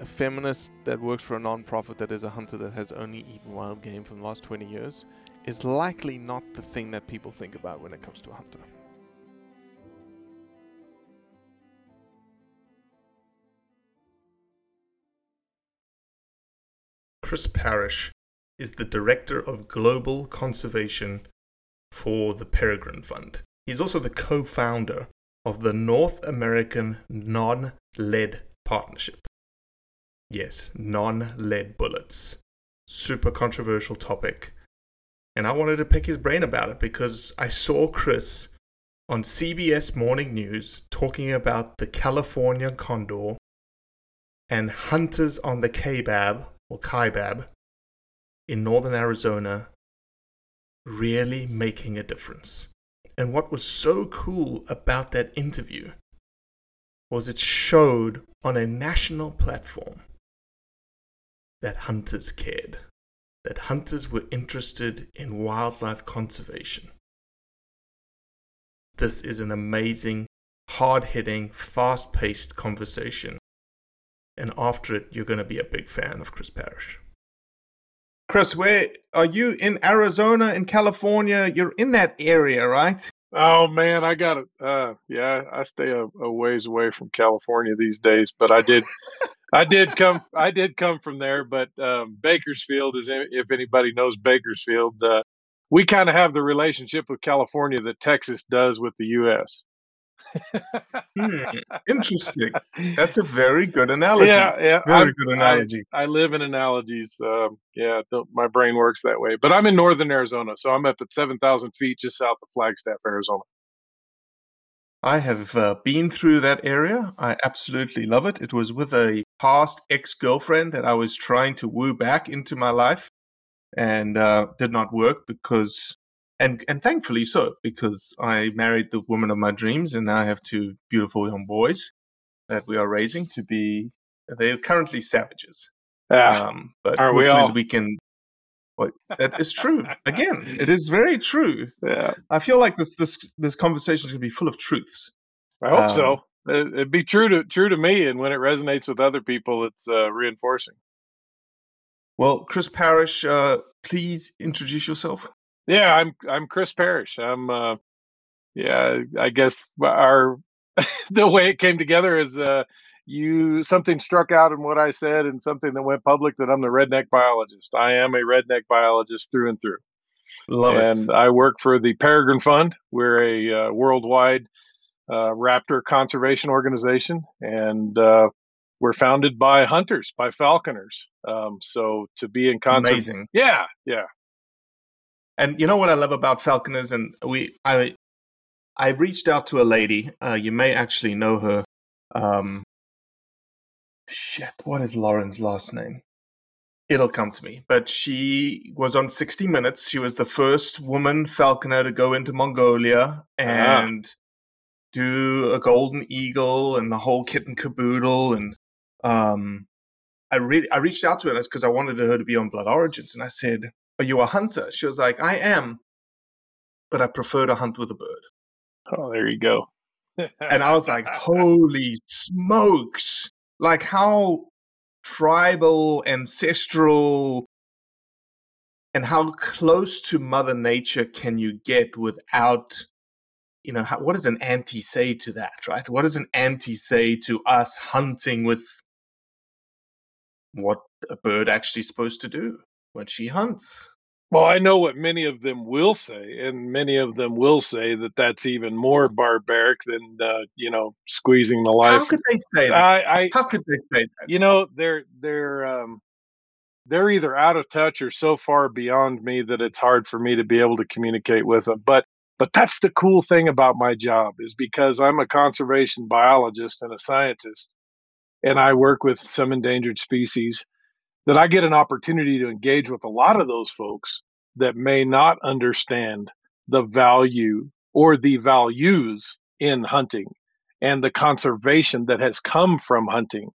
a feminist that works for a non-profit that is a hunter that has only eaten wild game for the last 20 years is likely not the thing that people think about when it comes to a hunter. Chris Parrish is the Director of Global Conservation for the Peregrine Fund. He's also the co founder of the North American Non Lead Partnership. Yes, non lead bullets. Super controversial topic. And I wanted to pick his brain about it because I saw Chris on CBS Morning News talking about the California condor and hunters on the Kaibab or Kaibab in northern Arizona really making a difference. And what was so cool about that interview was it showed on a national platform that hunters cared, that hunters were interested in wildlife conservation. This is an amazing, hard hitting, fast paced conversation. And after it, you're going to be a big fan of Chris Parrish. Chris, where are you in Arizona, in California? You're in that area, right? Oh man, I got it. Uh, yeah, I stay a, a ways away from California these days, but I did, I did come, I did come from there. But um, Bakersfield is, if anybody knows Bakersfield, uh, we kind of have the relationship with California that Texas does with the U.S. Hmm, interesting. That's a very good analogy. Yeah, yeah, Very I'm- good analogy. I, I live in analogies. Um, yeah, my brain works that way. But I'm in northern Arizona, so I'm up at seven thousand feet just south of Flagstaff, Arizona. I have uh, been through that area. I absolutely love it. It was with a past ex girlfriend that I was trying to woo back into my life and uh, did not work because, and, and thankfully so, because I married the woman of my dreams and now I have two beautiful young boys that we are raising to be, they're currently savages. Yeah, Um, but Aren't we all? we can. What, that is true. Again, it is very true. yeah. I feel like this this this conversation is going to be full of truths. I hope Um, so. It, it'd be true to true to me, and when it resonates with other people, it's uh, reinforcing. Well, Chris Parrish, uh, please introduce yourself. Yeah, I'm I'm Chris Parrish. I'm uh yeah, I guess our the way it came together is uh you something struck out in what I said and something that went public that I'm the redneck biologist. I am a redneck biologist through and through. Love and it. I work for the Peregrine Fund. We're a uh, worldwide uh, raptor conservation organization, and uh, we're founded by hunters, by falconers. Um, so to be in concert, Amazing. yeah, yeah. And you know what I love about falconers, and we, I, I reached out to a lady. Uh, you may actually know her. Um, shit, what is Lauren's last name? It'll come to me. But she was on 60 Minutes. She was the first woman falconer to go into Mongolia and do a golden eagle and the whole kit and caboodle. And um, I re- I reached out to her because I wanted her to be on Blood Origins, and I said, "Are you a hunter?" She was like, "I am, but I prefer to hunt with a bird." Oh, there you go. and I was like, "Holy smokes!" Like how tribal, ancestral, and how close to Mother Nature can you get without, you know, how, what does an anti say to that, right? What does an anti say to us hunting with what a bird actually supposed to do when she hunts? Well, I know what many of them will say, and many of them will say that that's even more barbaric than uh, you know squeezing the life. How could they say that? I, I How could they say that? you know they're they're um, they're either out of touch or so far beyond me that it's hard for me to be able to communicate with them. But but that's the cool thing about my job is because I'm a conservation biologist and a scientist, and I work with some endangered species that I get an opportunity to engage with a lot of those folks that may not understand the value or the values in hunting and the conservation that has come from hunting.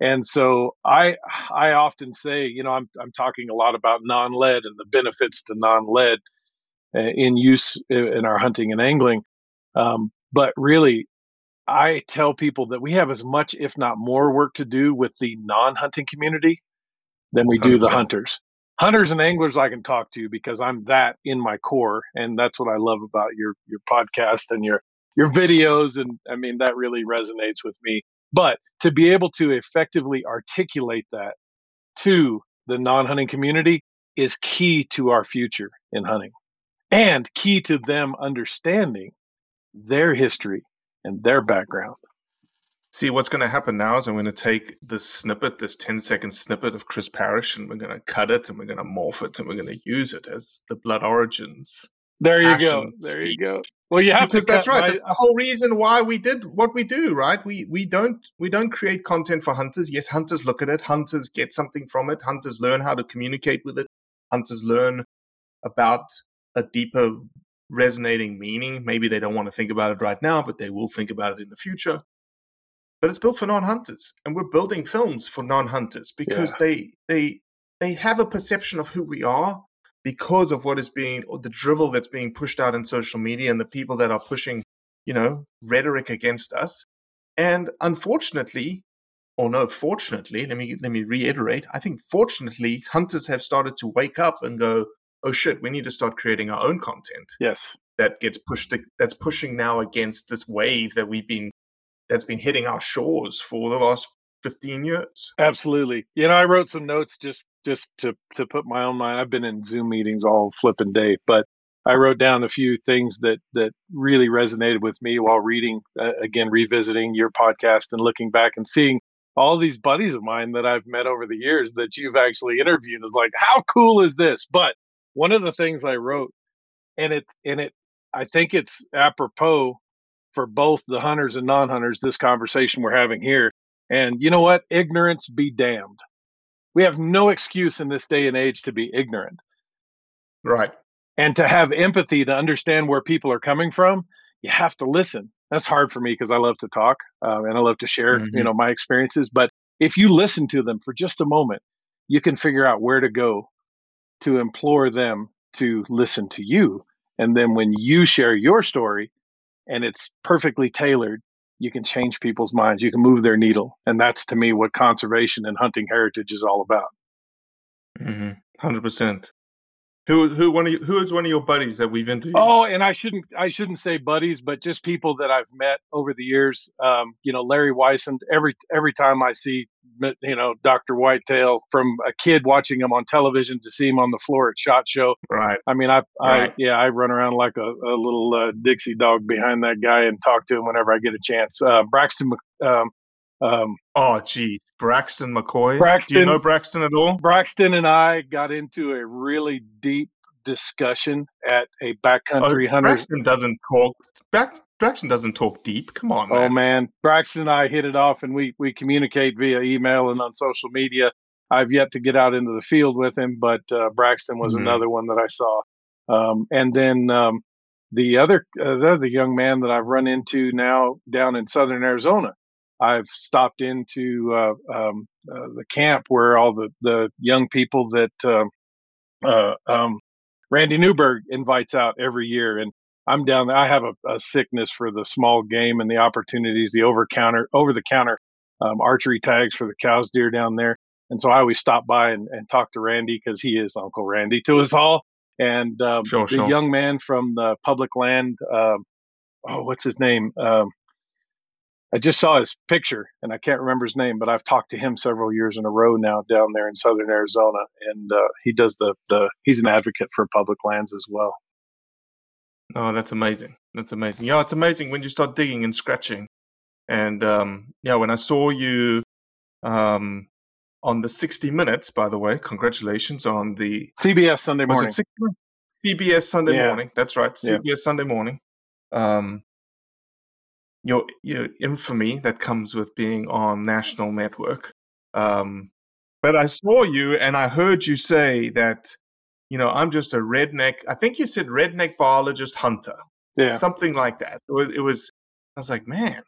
And so I I often say, you know, I'm I'm talking a lot about non-lead and the benefits to non-lead uh, in use in our hunting and angling. Um, but really, I tell people that we have as much, if not more, work to do with the non-hunting community than we do the 100%. hunters. Hunters and anglers I can talk to because I'm that in my core, and that's what I love about your your podcast and your your videos. And I mean that really resonates with me. But to be able to effectively articulate that to the non-hunting community is key to our future in hunting, and key to them understanding their history and their background. See, what's going to happen now is I'm going to take this snippet, this 10 second snippet of Chris Parrish, and we're going to cut it and we're going to morph it and we're going to use it as the Blood Origins. There you go. There you go. Well, you have because to that's cut right. That's the whole reason why we did what we do, right? We we don't we don't create content for hunters. Yes, hunters look at it. Hunters get something from it. Hunters learn how to communicate with it. Hunters learn about a deeper resonating meaning. Maybe they don't want to think about it right now, but they will think about it in the future. But it's built for non-hunters, and we're building films for non-hunters because they they they have a perception of who we are because of what is being or the drivel that's being pushed out in social media and the people that are pushing, you know, rhetoric against us. And unfortunately, or no, fortunately, let me let me reiterate. I think fortunately, hunters have started to wake up and go, "Oh shit, we need to start creating our own content." yes. That gets pushed. That's pushing now against this wave that we've been that's been hitting our shores for the last fifteen years. Absolutely. You know, I wrote some notes just just to to put my own mind. I've been in Zoom meetings all flipping day, but I wrote down a few things that that really resonated with me while reading uh, again revisiting your podcast and looking back and seeing all these buddies of mine that I've met over the years that you've actually interviewed is like how cool is this? But one of the things I wrote and it and it I think it's apropos for both the hunters and non-hunters this conversation we're having here and you know what? Ignorance be damned. We have no excuse in this day and age to be ignorant. Right. And to have empathy to understand where people are coming from, you have to listen. That's hard for me because I love to talk um, and I love to share, you Mhm. know, my experiences. But if you listen to them for just a moment, you can figure out where to go to implore them to listen to you. And then when you share your story and it's perfectly tailored, you can change people's minds. You can move their needle. And that's to me what conservation and hunting heritage is all about. Mm-hmm. Hundred percent. Who who one of you, who is one of your buddies that we've interviewed? Oh, and I shouldn't I shouldn't say buddies, but just people that I've met over the years. Um, you know, Larry Weishuhn. Every every time I see you know Dr. Whitetail from a kid watching him on television to see him on the floor at Shot Show. Right. I mean, I, Right. I yeah, I run around like a, a little uh, Dixie dog behind that guy and talk to him whenever I get a chance. Uh, Braxton, um, um, Oh, geez, Braxton McCoy. Do you know Braxton at all? Braxton and I got into a really deep discussion at a backcountry Oh, hunter. Braxton doesn't talk. Back, Braxton doesn't talk deep. Come on, man. Oh man, Braxton and I hit it off, and we we communicate via email and on social media. I've yet to get out into the field with him, but uh, Braxton was Mhm. another one that I saw. Um, and then um, the other uh, the other young man that I've run into now down in southern Arizona. I've stopped into uh, um, uh, the camp where all the the young people that um, uh, um, Randy Newberg invites out every year, and I'm down there. I have a, a sickness for the small game and the opportunities, the over counter, over the counter um, archery tags for the cows, deer down there. And so I always stop by and, and talk to Randy because he is Uncle Randy to us all. And um, Sure, the sure. young man from the public land, um, oh, what's his name? Um, I just saw his picture and I can't remember his name, but I've talked to him several years in a row now down there in southern Arizona, and uh, he does the the he's an advocate for public lands as well. Oh, that's amazing. That's amazing. Yeah, it's amazing when you start digging and scratching. And um, yeah, when I saw you um, on the 60 Minutes, by the way, congratulations on the CBS Sunday morning. CBS Sunday Yeah. morning. That's right, Yeah. CBS Sunday morning. Um, your your infamy that comes with being on national network. Um, but I saw you and I heard you say that, you know, I'm just a redneck. I think you said redneck biologist hunter yeah, something like that. It was, it was. I was like, man,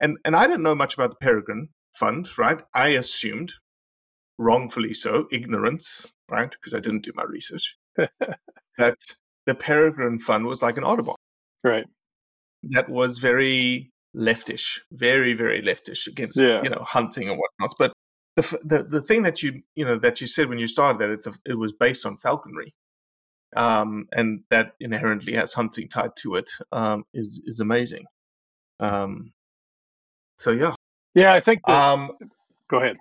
and and I didn't know much about the Peregrine Fund, right? I assumed, wrongfully so, ignorance, right? Because I didn't do my research. that the Peregrine Fund was like an Audubon right. That was very leftish, very very leftish against Yeah. you know hunting and whatnot. But the, the the thing that you you know that you said when you started that it's a, it was based on falconry, um, and that inherently has hunting tied to it um, is is amazing. Um, so yeah, Yeah, I think. That, um, go ahead.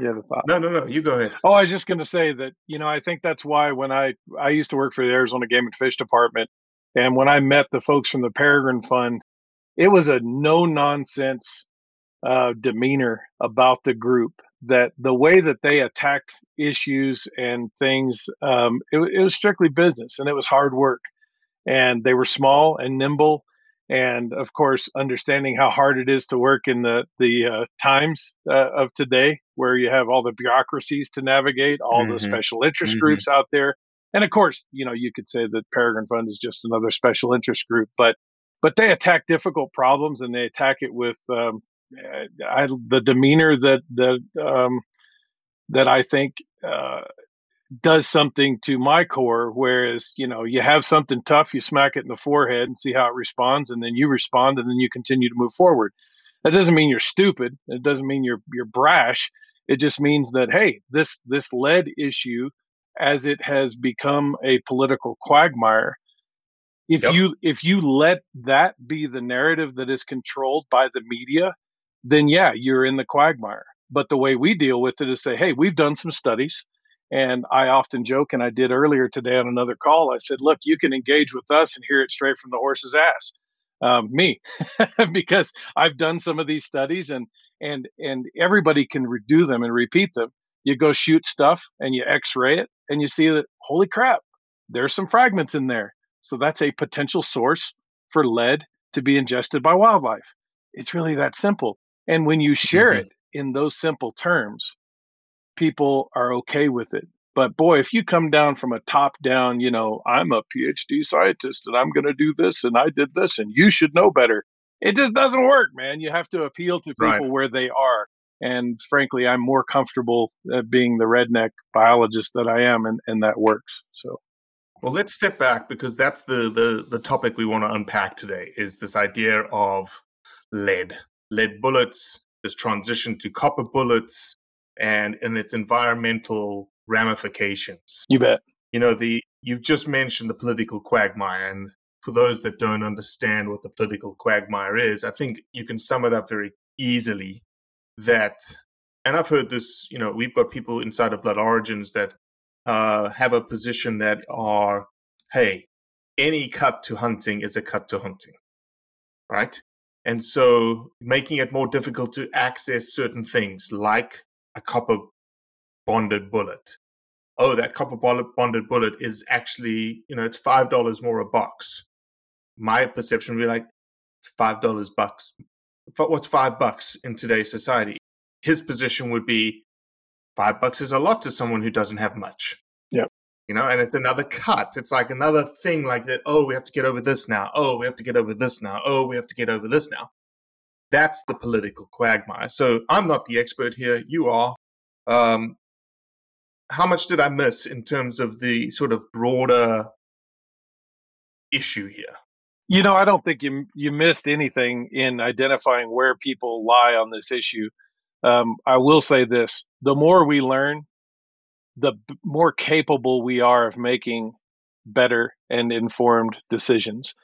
Have a thought? no no no, you go ahead. Oh, I was just going to say that you know I think that's why when I I used to work for the Arizona Game and Fish Department, and when I met the folks from the Peregrine Fund, it was a no nonsense uh, demeanor about the group. That the way that they attacked issues and things, um, it, it was strictly business and it was hard work, and they were small and nimble. And of course, understanding how hard it is to work in the the uh, times uh, of today, where you have all the bureaucracies to navigate, all the Mhm. special interest Mhm. groups out there, and of course, you know, you could say that Peregrine Fund is just another special interest group, but but they attack difficult problems and they attack it with um, I, the demeanor that that um, that I think uh, does something to my core. Whereas you know you have something tough, you smack it in the forehead and see how it responds, and then you respond, and then you continue to move forward. That doesn't mean you're stupid. It doesn't mean you're you're brash. It just means that hey, this this lead issue, as it has become a political quagmire, if Yep. you if you let that be the narrative that is controlled by the media, then yeah, you're in the quagmire. But the way we deal with it is say, hey, we've done some studies. And I often joke, and I did earlier today on another call. I said, look, you can engage with us and hear it straight from the horse's ass. Um, me, because I've done some of these studies, and and and everybody can redo them and repeat them. You go shoot stuff and you X-ray it, and you see that holy crap, there's some fragments in there. So that's a potential source for lead to be ingested by wildlife. It's really that simple. And when you share Mhm. it in those simple terms, people are okay with it. But boy, if you come down from a top down, you know, I'm a PhD scientist and I'm going to do this and I did this and you should know better. It just doesn't work, man. You have to appeal to people Right. where they are. And frankly, I'm more comfortable uh, being the redneck biologist that I am, and, and that works. So, Well, let's step back because that's the the the topic we want to unpack today is this idea of lead, lead bullets, this transition to copper bullets, and and its environmental ramifications. you bet. You know the you've just mentioned the political quagmire. And for those that don't understand what the political quagmire is, I think you can sum it up very easily that, and I've heard this, you know, we've got people inside of Blood Origins that uh, have a position that are, hey, any cut to hunting is a cut to hunting, right? And so making it more difficult to access certain things like a copper bonded bullet. Oh, that copper bonded bullet is actually, you know, it's $5 more a box. My perception would be like, $5 bucks. What's five bucks in today's society? His position would be five bucks is a lot to someone who doesn't have much. Yeah. You know, and it's another cut. It's like another thing like that. Oh, we have to get over this now. Oh, we have to get over this now. Oh, we have to get over this now. That's the political quagmire. So I'm not the expert here. You are. Um, how much did I miss in terms of the sort of broader issue here? You know, I don't think you you missed anything in identifying where people lie on this issue. Um, I will say this: the more we learn, the b- more capable we are of making better and informed decisions.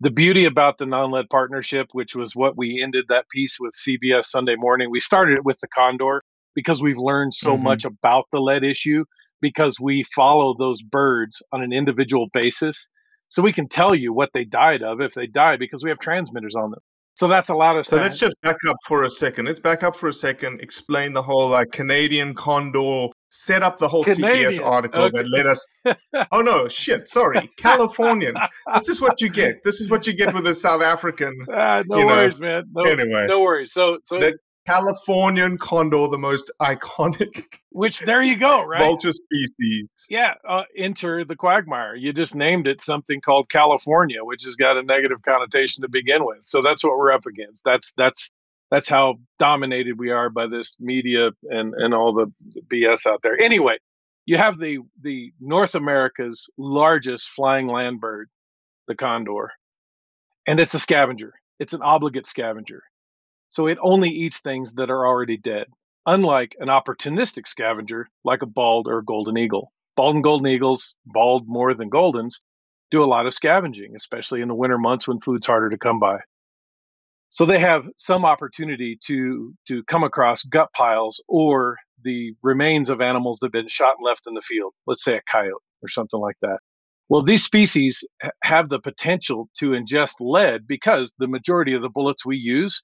The beauty about the non-lead partnership, which was what we ended that piece with CBS Sunday Morning, we started it with the Condor because we've learned so Mhm. much about the lead issue because we follow those birds on an individual basis. So we can tell you what they died of if they died because we have transmitters on them. So that's allowed us So to let's just back up for a second. Let's back up for a second. Explain the whole like Canadian condor. Set up the whole CBS Canadian, article okay. that led us. Oh no, shit! Sorry, Californian. this is what you get. This is what you get with a South African. Ah, no you know, worries, man. No, anyway. no worries. So, so The Californian condor, the most iconic which there you go, right? vulture species. Yeah, uh, enter the quagmire. You just named it something called California, which has got a negative connotation to begin with. So that's what we're up against. That's that's that's how dominated we are by this media and and all the BS out there. Anyway, you have the the North America's largest flying land bird, the condor, and it's a scavenger. It's an obligate scavenger. So it only eats things that are already dead unlike an opportunistic scavenger like a bald or a golden eagle. Bald and golden eagles, bald more than goldens, do a lot of scavenging, especially in the winter months when food's harder to come by. So they have some opportunity to to come across gut piles or the remains of animals that have been shot and left in the field. Let's say a coyote or something like that. Well, these species have the potential to ingest lead because the majority of the bullets we use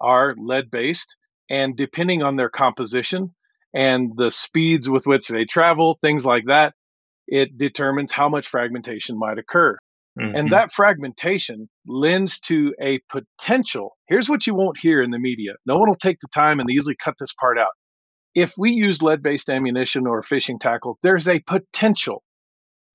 are lead based and depending on their composition and the speeds with which they travel, things like that, it determines how much fragmentation might occur. Mm-hmm. And that fragmentation lends to a potential. Here's what you won't hear in the media. No one will take the time and they usually cut this part out. If we use lead based ammunition or fishing tackle, there's a potential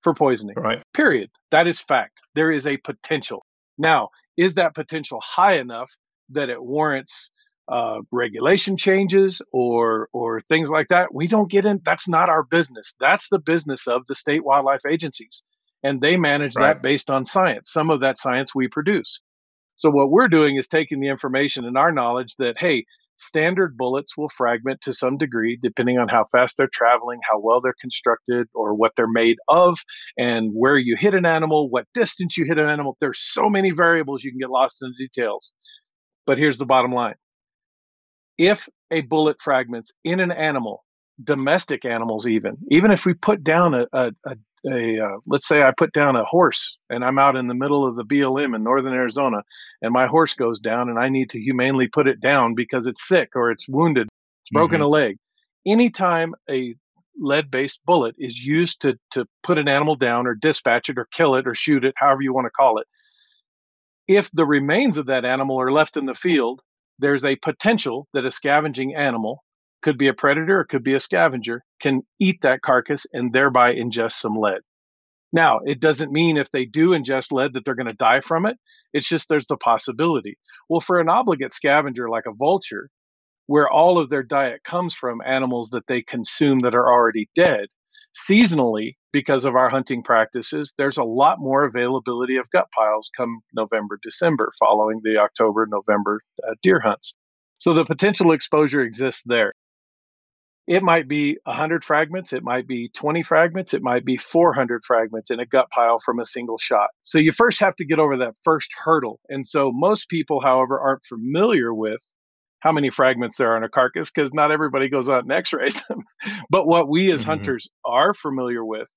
for poisoning. right. Period. That is fact. There is a potential. Now, is that potential high enough that it warrants uh, regulation changes or or things like that? We don't get in. That's not our business. That's the business of the state wildlife agencies, and they manage Right. that based on science. Some of that science we produce. So what we're doing is taking the information and our knowledge that hey, standard bullets will fragment to some degree depending on how fast they're traveling, how well they're constructed, or what they're made of, and where you hit an animal, what distance you hit an animal. There's so many variables you can get lost in the details. But here's the bottom line. If a bullet fragments in an animal, domestic animals even, even if we put down a, a, a, a uh, let's say I put down a horse and I'm out in the middle of the BLM in northern Arizona and my horse goes down and I need to humanely put it down because it's sick or it's wounded, it's broken a leg. Anytime a lead based bullet is used to, to put an animal down or dispatch it or kill it or shoot it, however you want to call it, if the remains of that animal are left in the field, there's a potential that a scavenging animal could be a predator, could be a scavenger, can eat that carcass and thereby ingest some lead. Now, it doesn't mean if they do ingest lead that they're going to die from it. It's just there's the possibility. Well, for an obligate scavenger like a vulture, where all of their diet comes from animals that they consume that are already dead, seasonally, because of our hunting practices, there's a lot more availability of gut piles come November, December, following the October, November uh, deer hunts. So the potential exposure exists there. it might be 100 fragments, it might be 20 fragments, it might be 400 fragments in a gut pile from a single shot. So you first have to get over that first hurdle. And so most people, however, aren't familiar with how many fragments there are in a carcass because not everybody goes out and x-rays them. but what we as mm-hmm. hunters are familiar with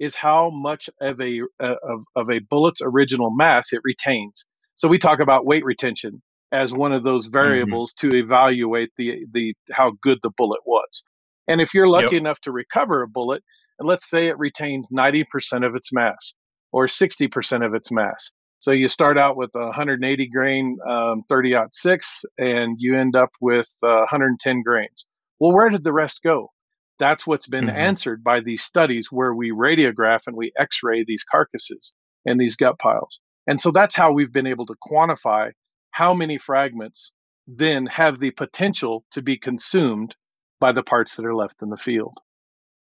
is how much of a uh, of, of a bullet's original mass it retains. So we talk about weight retention as one of those mm-hmm. variables mm-hmm. to evaluate the the how good the bullet was. And if you're lucky yep. enough to recover a bullet, and let's say it retained 90% of its mass or 60% of its mass. So you start out with a 180 grain um, 30 six, and you end up with uh, 110 grains. Well, where did the rest go? That's what's been mm-hmm. answered by these studies where we radiograph and we x ray these carcasses and these gut piles. And so that's how we've been able to quantify how many fragments then have the potential to be consumed by the parts that are left in the field.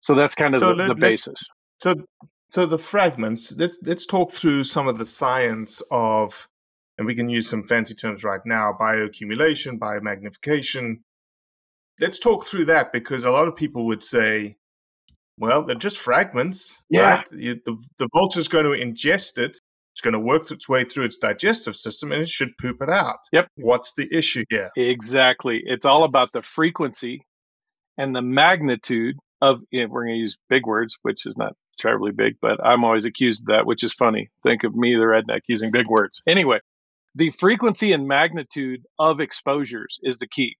So that's kind of so the, let, the basis. So, so the fragments. Let's let's talk through some of the science of, and we can use some fancy terms right now: bioaccumulation, biomagnification. Let's talk through that because a lot of people would say, "Well, they're just fragments. Yeah, right? the the vulture's going to ingest it. It's going to work its way through its digestive system and it should poop it out. Yep. What's the issue here? Exactly. It's all about the frequency and the magnitude of you know, we're going to use big words which is not terribly big but i'm always accused of that which is funny. Think of me the redneck using big words. Anyway the frequency and magnitude of exposures is the key.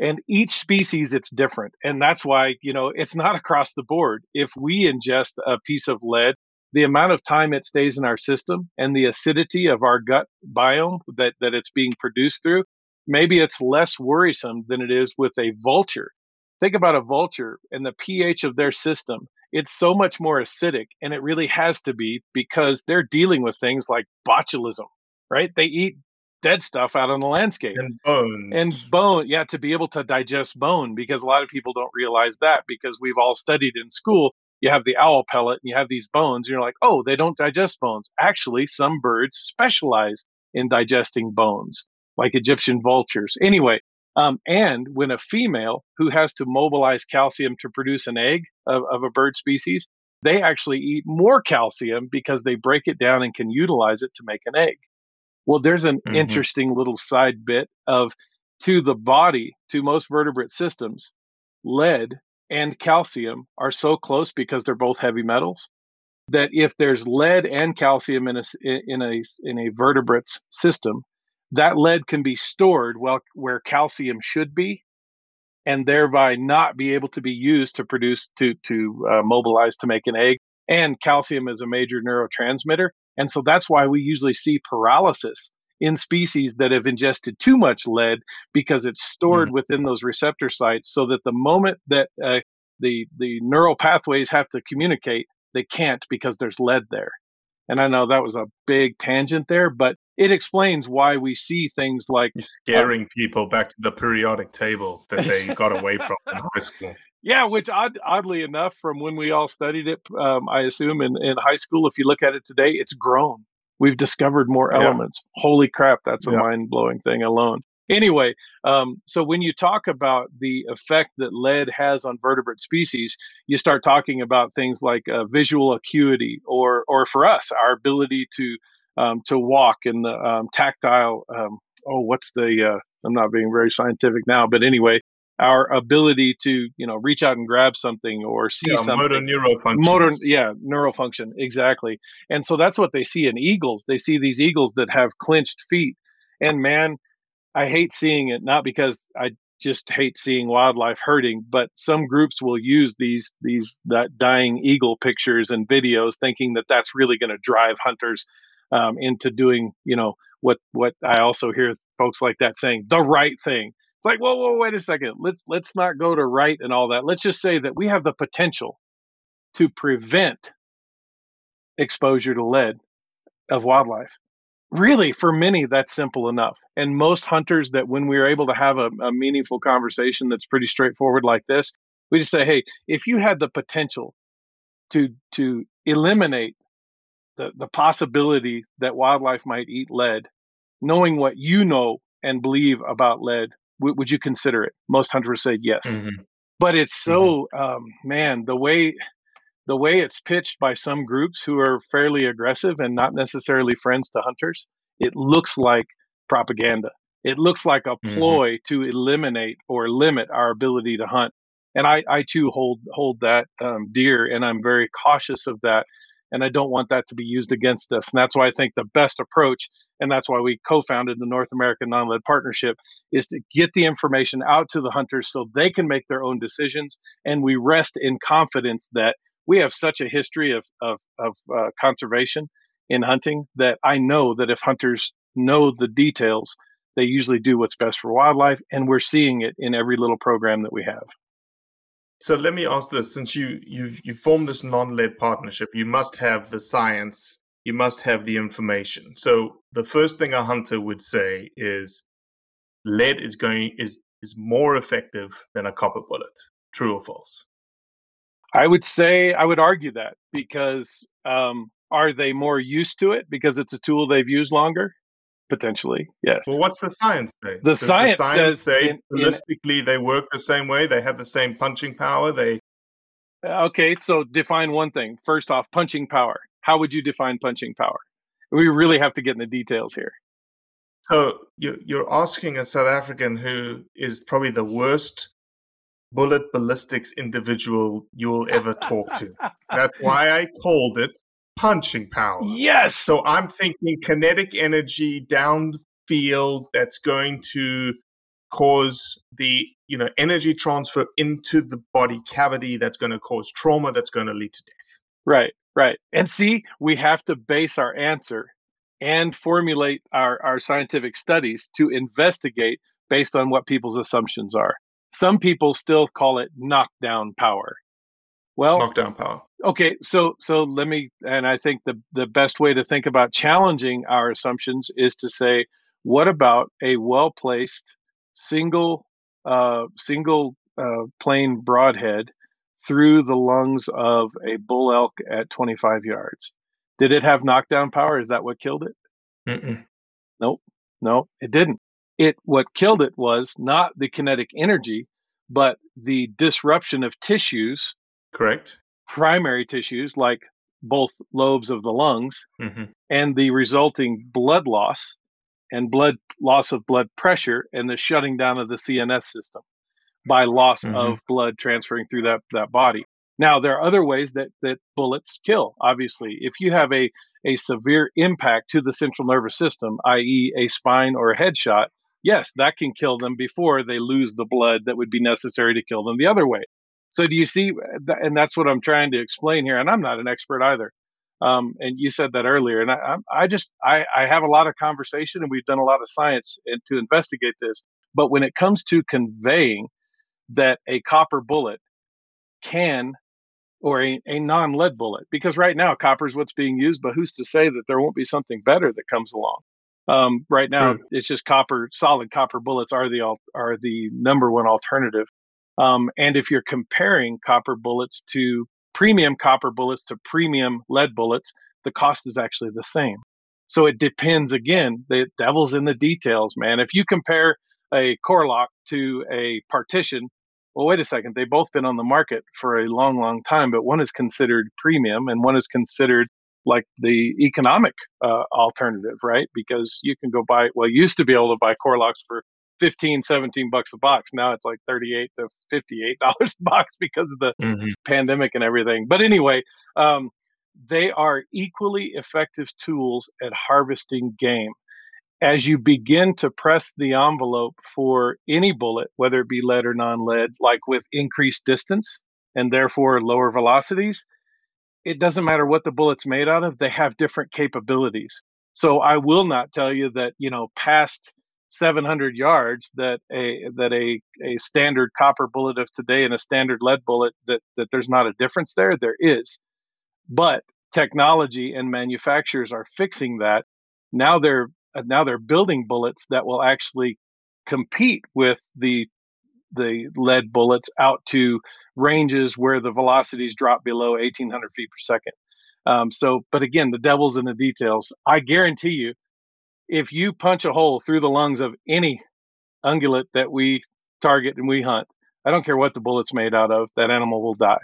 And each species it's different. And that's why you know it's not across the board. If we ingest a piece of lead the amount of time it stays in our system and the acidity of our gut biome that, that it's being produced through maybe it's less worrisome than it is with a vulture think about a vulture and the pH of their system. It's so much more acidic, and it really has to be because they're dealing with things like botulism, right? They eat dead stuff out on the landscape and bone and bone yeah to be able to digest bone because a lot of people don't realize that because we've all studied in school you have the owl pellet and you have these bones and you're like oh they don't digest bones actually some birds specialize in digesting bones like egyptian vultures anyway um, and when a female who has to mobilize calcium to produce an egg of, of a bird species, they actually eat more calcium because they break it down and can utilize it to make an egg. Well, there's an mm-hmm. interesting little side bit of to the body, to most vertebrate systems, lead and calcium are so close because they're both heavy metals that if there's lead and calcium in a in a in a vertebrate's system, that lead can be stored well where calcium should be and thereby not be able to be used to produce to to uh, mobilize to make an egg and calcium is a major neurotransmitter and so that's why we usually see paralysis in species that have ingested too much lead because it's stored mm. within those receptor sites so that the moment that uh, the the neural pathways have to communicate they can't because there's lead there and I know that was a big tangent there, but it explains why we see things like You're scaring uh, people back to the periodic table that they got away from in high school. Yeah, which odd, oddly enough, from when we all studied it, um, I assume in, in high school, if you look at it today, it's grown. We've discovered more yeah. elements. Holy crap, that's a yeah. mind blowing thing alone. Anyway, um, so when you talk about the effect that lead has on vertebrate species, you start talking about things like uh, visual acuity, or or for us, our ability to um, to walk and the um, tactile. Um, oh, what's the? Uh, I'm not being very scientific now, but anyway, our ability to you know reach out and grab something or see yeah, something motor neural function motor yeah neural function exactly and so that's what they see in eagles they see these eagles that have clenched feet and man I hate seeing it, not because I just hate seeing wildlife hurting, but some groups will use these these that dying eagle pictures and videos, thinking that that's really going to drive hunters um, into doing, you know, what what I also hear folks like that saying the right thing. It's like, whoa, whoa, wait a second. Let's let's not go to right and all that. Let's just say that we have the potential to prevent exposure to lead of wildlife really for many that's simple enough and most hunters that when we are able to have a, a, meaningful conversation that's pretty straightforward like this we just say hey if you had the potential to to eliminate the, the possibility that wildlife might eat lead knowing what you know and believe about lead w- would you consider it? Most hunters say yes. Mm-hmm. but it's so um, man the way the way it's pitched by some groups who are fairly aggressive and not necessarily friends to hunters it looks like propaganda. It looks like a ploy to eliminate or limit our ability to hunt. And i i too hold hold that um, dear and i'm very cautious of that and i don't want that to be used against us and that's why i think the best approach and that's why we co-founded the north american non-lead partnership is to get the information out to the hunters so they can make their own decisions and we rest in confidence that we have such a history of of, of uh, conservation in hunting that i know that if hunters know the details they usually do what's best for wildlife and we're seeing it in every little program that we have So let me ask this: since you you've you formed this non-lead partnership, you must have the science, you must have the information. So the first thing a hunter would say is, lead is going is is more effective than a copper bullet. True or false? I would say I would argue that because um, are they more used to it because it's a tool they've used longer? Potentially, yes. Well, what's the science say? The Does science the science says say in- in- they work the same way. They have the same punching power. They uh, Okay, so define one thing. First off, punching power. How would you define punching power? We really have to get in the details here. So you're asking a South African who is probably the worst bullet ballistics individual you will ever talk to. That's why I called it punching power. Yes. So I'm thinking kinetic energy downfield that's going to cause the you know energy transfer into the body cavity that's going to cause trauma that's going to lead to death. Right, right. And see, we have to base our answer and formulate our, our scientific studies to investigate based on what people's assumptions are. Some people still call it knockdown power. Well, Knockdown power. okay, so so let me and I think the the best way to think about challenging our assumptions is to say, what about a well-placed single uh, single uh, plane broadhead through the lungs of a bull elk at 25 yards? Did it have knockdown power? Is that what killed it? Mm-mm. Nope. No, it didn't. It what killed it was not the kinetic energy, but the disruption of tissues, Correct. primary tissues like both lobes of the lungs, hmm and the resulting blood loss and blood loss of blood pressure and the shutting down of the CNS system by loss Mhm. of blood transferring through that that body. Now there are other ways that that bullets kill. Obviously, if you have a a severe impact to the central nervous system, i.e., a spine or a headshot, yes, that can kill them before they lose the blood that would be necessary to kill them the other way. So do you see? And that's what I'm trying to explain here. And I'm not an expert either. Um, and you said that earlier. And I, I'm- just I, I have a lot of conversation, and we've done a lot of science to investigate this. But when it comes to conveying that a copper bullet can or a, a non-lead bullet because right now copper is what's being used but who's to say that there won't be something better that comes along um, right now True. it's just copper solid copper bullets are the are the number one alternative um, and if you're comparing copper bullets to premium copper bullets to premium lead bullets the cost is actually the same so it depends again the devil's in the details man if you compare a Core-Lokt to a partition well, wait a second. They've both been on the market for a long, long time, but one is considered premium and one is considered like the economic uh, alternative, right? Because you can go buy, well, you used to be able to buy Core-Lokts for 15, 17 bucks a box. Now it's like 38 to $58 a box because of the hmm pandemic and everything. But anyway, um, they are equally effective tools at harvesting game. As you begin to press the envelope for any bullet, whether it be lead or non lead, like with increased distance and therefore lower velocities, it doesn't matter what the bullet's made out of, they have different capabilities. So I will not tell you that, you know, past 700 yards that a that a a standard copper bullet of today and a standard lead bullet that that there's not a difference there? There is. But technology and manufacturers are fixing that. Now they're uh, now they're building bullets that will actually compete with the the lead bullets out to ranges where the velocities drop below 1800 feet per second. Um, so but again the devil's in the details. I guarantee you if you punch a hole through the lungs of any ungulate that we target and we hunt I don't care what the bullet's made out of, that animal will die.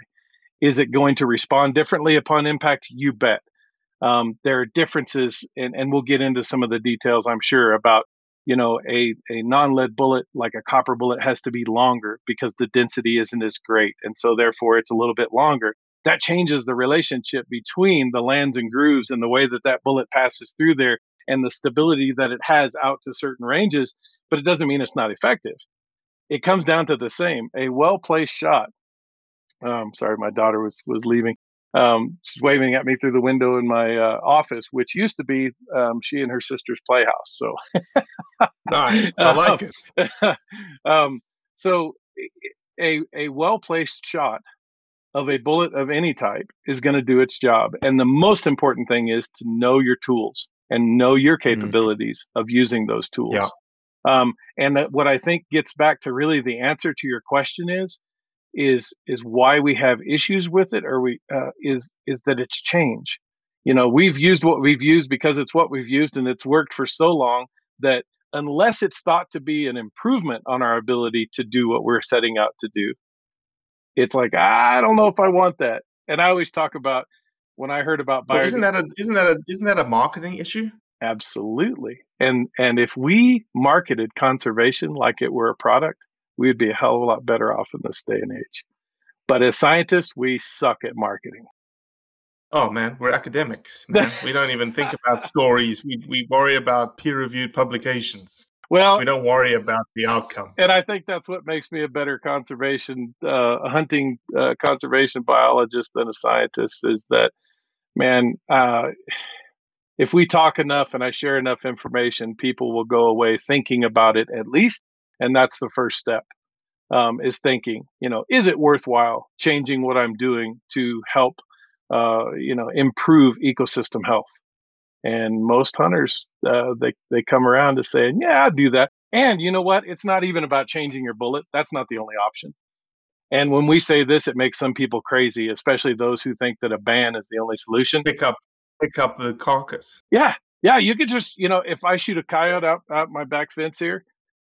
Is it going to respond differently upon impact? You bet. Um, there are differences, and, and we'll get into some of the details, I'm sure, about you know a, a non-lead bullet like a copper bullet has to be longer because the density isn't as great and so therefore it's a little bit longer that changes the relationship between the lands and grooves and the way that that bullet passes through there and the stability that it has out to certain ranges but it doesn't mean it's not effective. It comes down to the same a well placed shot. Um, sorry my daughter was was leaving. Um, she's waving at me through the window in my uh, office, which used to be um, she and her sister's playhouse. So. Nice, I like it. um, so a a well placed shot of a bullet of any type is going to do its job, and the most important thing is to know your tools and know your mm-hmm. capabilities mm-hmm. of using those tools. Yeah. Um, and that what I think gets back to really the answer to your question is is is why we have issues with it or we uh, is is that it's change you know we've used what we've used because it's what we've used and it's worked for so long that unless it's thought to be an improvement on our ability to do what we're setting out to do it's like i don't know if i want that and i always talk about when i heard about bio- isn't that a isn't that a isn't that a marketing issue absolutely and and if we marketed conservation like it were a product we'd be a hell of a lot better off in this day and age. But as scientists, we suck at marketing. Oh man, we're academics. Man. we don't even think about stories. We we worry about peer-reviewed publications. Well, we don't worry about the outcome. And I think that's what makes me a better conservation uh, hunting uh, conservation biologist than a scientist. Is that man? Uh, if we talk enough and I share enough information, people will go away thinking about it at least and that's the first step um, is thinking you know is it worthwhile changing what i'm doing to help uh, you know improve ecosystem health? And most hunters uh, they, they come around to saying yeah i'll do that. And you know what? It's not even about changing your bullet. That's not the only option and when we say this it makes some people crazy especially those who think that a ban is the only solution pick up pick up the carcass yeah yeah you could just you know if i shoot a coyote out, out my back fence here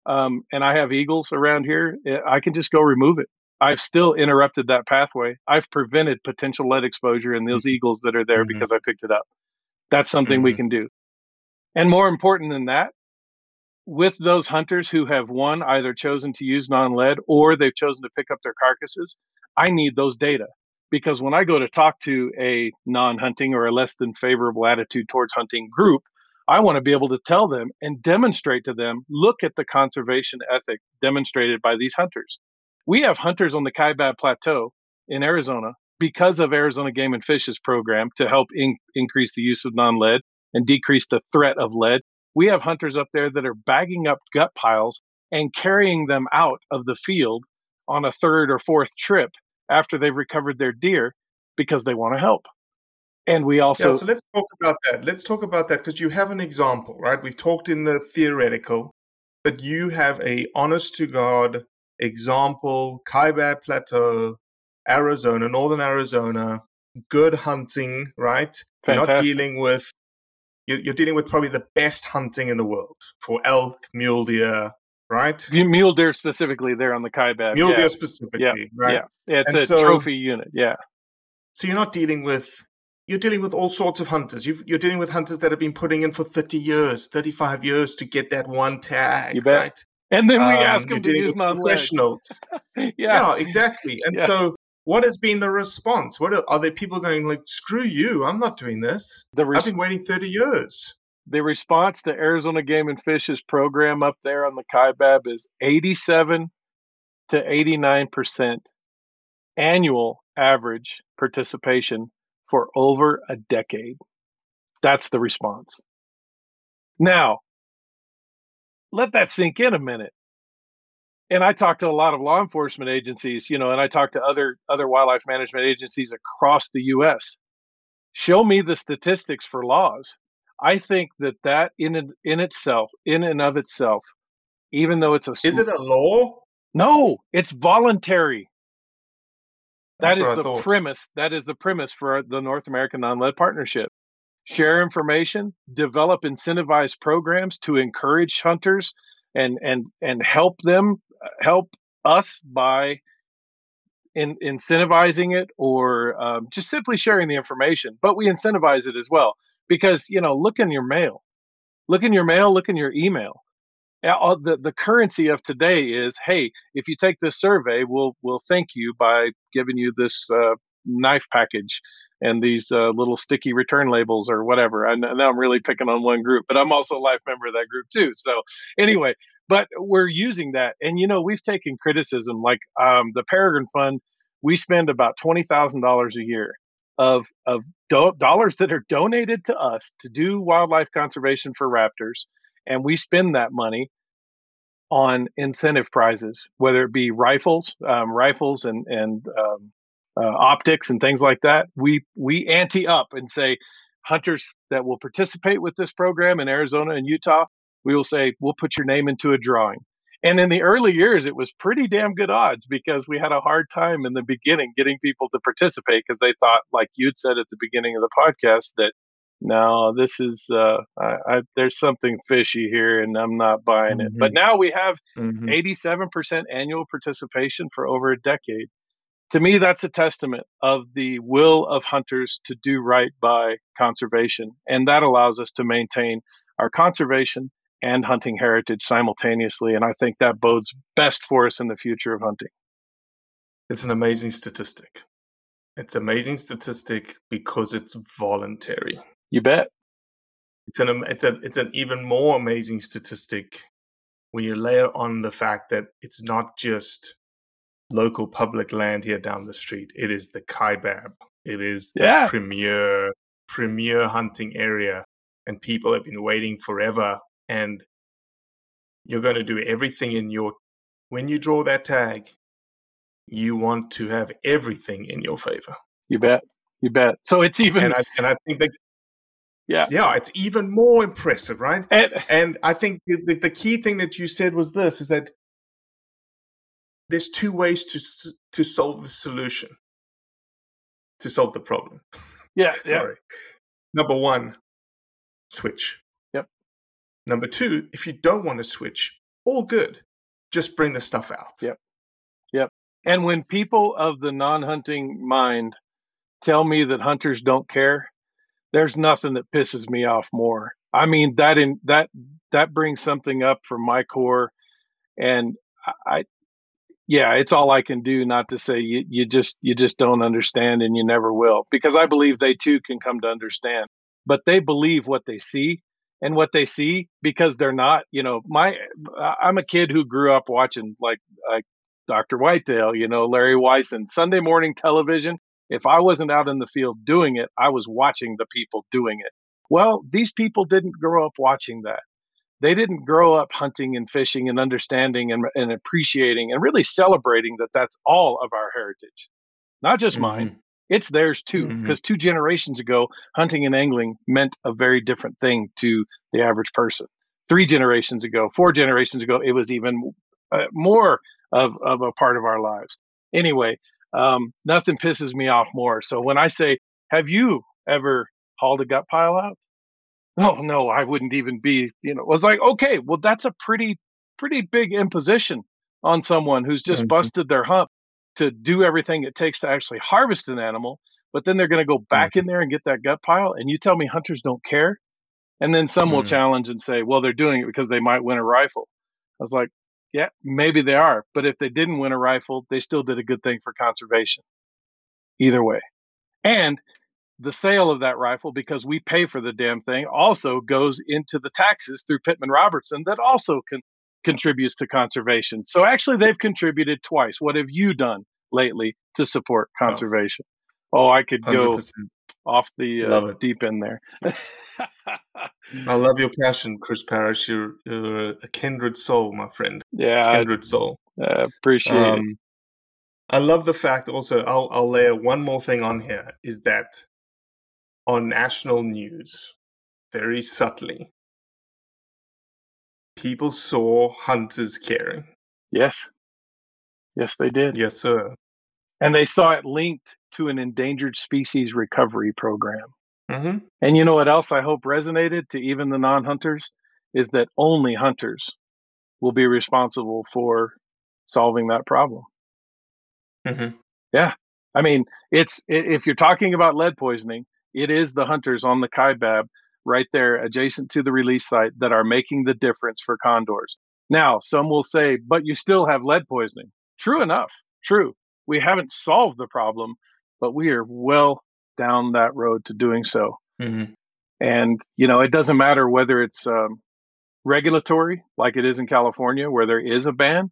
um, and I have eagles around here, eh, I can just go remove it. I've still interrupted that pathway. I've prevented potential lead exposure in those mm-hmm. eagles that are there mm-hmm. because I picked it up. That's something mm-hmm. we can do. And more important than that, with those hunters who have one either chosen to use non-lead or they've chosen to pick up their carcasses, I need those data because when I go to talk to a non-hunting or a less than favorable attitude towards hunting group, I want to be able to tell them and demonstrate to them look at the conservation ethic demonstrated by these hunters. We have hunters on the Kaibab Plateau in Arizona because of Arizona Game and Fish's program to help in- increase the use of non lead and decrease the threat of lead. We have hunters up there that are bagging up gut piles and carrying them out of the field on a third or fourth trip after they've recovered their deer because they want to help. And we also. Yeah, so let's talk about that. Let's talk about that because you have an example, right? We've talked in the theoretical, but you have a honest to God example, Kaibab Plateau, Arizona, northern Arizona, good hunting, right? Fantastic. You're not dealing with you're, dealing with probably the best hunting in the world for elk, mule deer, right? Mule deer specifically there on the Kaibab. Mule yeah. deer specifically, yeah. right? Yeah, it's and a so, trophy unit. Yeah. So you're not dealing with you're dealing with all sorts of hunters. you are dealing with hunters that have been putting in for 30 years, 35 years to get that one tag. You bet. Right? And then we um, ask them to use non professionals. yeah. yeah, exactly. And yeah. so, what has been the response? What are, are, there people going like, "Screw you! I'm not doing this. Res- I've been waiting 30 years." The response to Arizona Game and Fish's program up there on the Kaibab is 87 to 89 percent annual average participation for over a decade. That's the response. Now, let that sink in a minute. And I talked to a lot of law enforcement agencies, you know, and I talked to other other wildlife management agencies across the US. Show me the statistics for laws. I think that that in in itself, in and of itself, even though it's a Is it a law? No, it's voluntary. That is the premise. That is the premise for the North American Non-Lead Partnership. Share information, develop incentivized programs to encourage hunters and and and help them help us by in incentivizing it or um, just simply sharing the information, but we incentivize it as well because you know, look in your mail, look in your mail, look in your email. All the the currency of today is, hey, if you take this survey, we'll we'll thank you by giving you this uh, knife package and these uh, little sticky return labels or whatever. I know I'm really picking on one group, but I'm also a life member of that group too. So anyway, but we're using that, and you know we've taken criticism like um, the Peregrine Fund. We spend about twenty thousand dollars a year of of do- dollars that are donated to us to do wildlife conservation for raptors, and we spend that money on incentive prizes, whether it be rifles, um, rifles, and and um, uh, optics and things like that. We we ante up and say hunters that will participate with this program in Arizona and Utah. We will say we'll put your name into a drawing. And in the early years, it was pretty damn good odds because we had a hard time in the beginning getting people to participate because they thought, like you'd said at the beginning of the podcast, that no, this is uh, I, I, there's something fishy here, and I'm not buying it. Mm-hmm. But now we have mm-hmm. 87% annual participation for over a decade to me, that's a testament of the will of hunters to do right by conservation. And that allows us to maintain our conservation and hunting heritage simultaneously. And I think that bodes best for us in the future of hunting. It's an amazing statistic. It's an amazing statistic because it's voluntary. You bet. It's an it's a it's an even more amazing statistic when you layer on the fact that it's not just local public land here down the street. It is the Kaibab. It is the yeah. premier premier hunting area, and people have been waiting forever. And you're going to do everything in your when you draw that tag. You want to have everything in your favor. You bet. You bet. So it's even and I, and I think that yeah yeah it's even more impressive right and, and i think the, the, key thing that you said was this is that there's two ways to to solve the solution to solve the problem. Yeah, sorry. Yeah. Number one, switch. Number two, if you don't want to switch, all good. Just bring the stuff out. Yep. Yep. And when people of the non-hunting mind tell me that hunters don't care, there's nothing that pisses me off more. I mean that in that that brings something up from my core and I yeah, it's all I can do not to say you, you just you just don't understand and you never will because I believe they too can come to understand. But they believe what they see and what they see because they're not, you know, my I'm a kid who grew up watching like like Dr. Whitetail, you know, Larry Weishuhn, Sunday morning television. If I wasn't out in the field doing it, I was watching the people doing it. Well, these people didn't grow up watching that they didn't grow up hunting and fishing and understanding and, and appreciating and really celebrating that that's all of our heritage not just mm-hmm. mine it's theirs too because mm-hmm. two generations ago hunting and angling meant a very different thing to the average person. Three generations ago four generations ago it was even uh, more of, of a part of our lives. Anyway um, nothing pisses me off more. So when i say have you ever hauled a gut pile out? Oh no i wouldn't even be you know it was like okay well that's a pretty pretty big imposition on someone who's just mm-hmm. busted their hump to do everything it takes to actually harvest an animal but then they're going to go back mm-hmm. in there and get that gut pile and you tell me hunters don't care and then some mm-hmm. will challenge and say well they're doing it because they might win a rifle i was like yeah maybe they are but if they didn't win a rifle they still did a good thing for conservation either way and the sale of that rifle because we pay for the damn thing also goes into the taxes through Pittman Robertson that also con- contributes to conservation. So actually they've contributed twice. What have you done lately to support oh. conservation? Oh, oh I could 100%. go off the uh, deep end there. I love your passion, Chris Parrish. You're, you're, a kindred soul, my friend. Yeah, kindred soul. Uh, appreciate um, it. I love the fact also, I'll, I'll layer one more thing on here is that on national news, very subtly, people saw hunters caring. Yes. Yes, they did. Yes, sir. And they saw it linked to an endangered species recovery program. Mm-hmm. And you know what else I hope resonated to even the non hunters? Is that only hunters will be responsible for solving that problem. Mm-hmm. Yeah. I mean, it's if you're talking about lead poisoning, it is the hunters on the Kaibab right there adjacent to the release site that are making the difference for condors. Now, some will say, but you still have lead poisoning. True enough. True. We haven't solved the problem, but we are well down that road to doing so. Mm-hmm. And, you know, it doesn't matter whether it's um, regulatory, like it is in California, where there is a ban,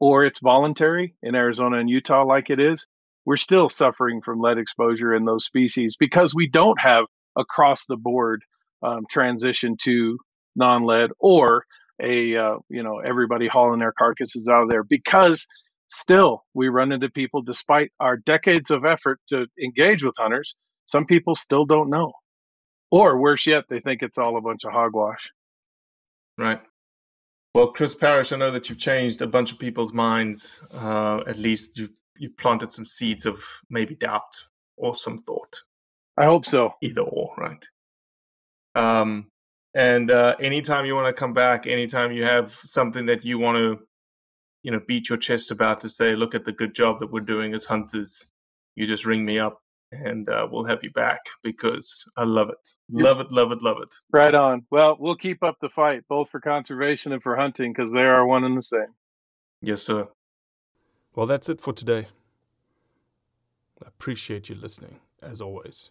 or it's voluntary in Arizona and Utah, like it is. We're still suffering from lead exposure in those species because we don't have across the board um, transition to non lead or a, uh, you know, everybody hauling their carcasses out of there because still we run into people despite our decades of effort to engage with hunters some people still don't know or worse yet they think it's all a bunch of hogwash Right. Well, Chris Parrish, I know that you've changed a bunch of people's minds. Uh, at least you you planted some seeds of maybe doubt or some thought. I hope so Either or, right? Um, and uh, anytime you want to come back, anytime you have something that you want to, you know, beat your chest about to say, look at the good job that we're doing as hunters, you just ring me up and uh, we'll have you back because I love it, love it, love it, love it. right on well we'll keep up the fight both for conservation and for hunting because they are one and the same Yes, sir. Well, that's it for today. I appreciate you listening, as always.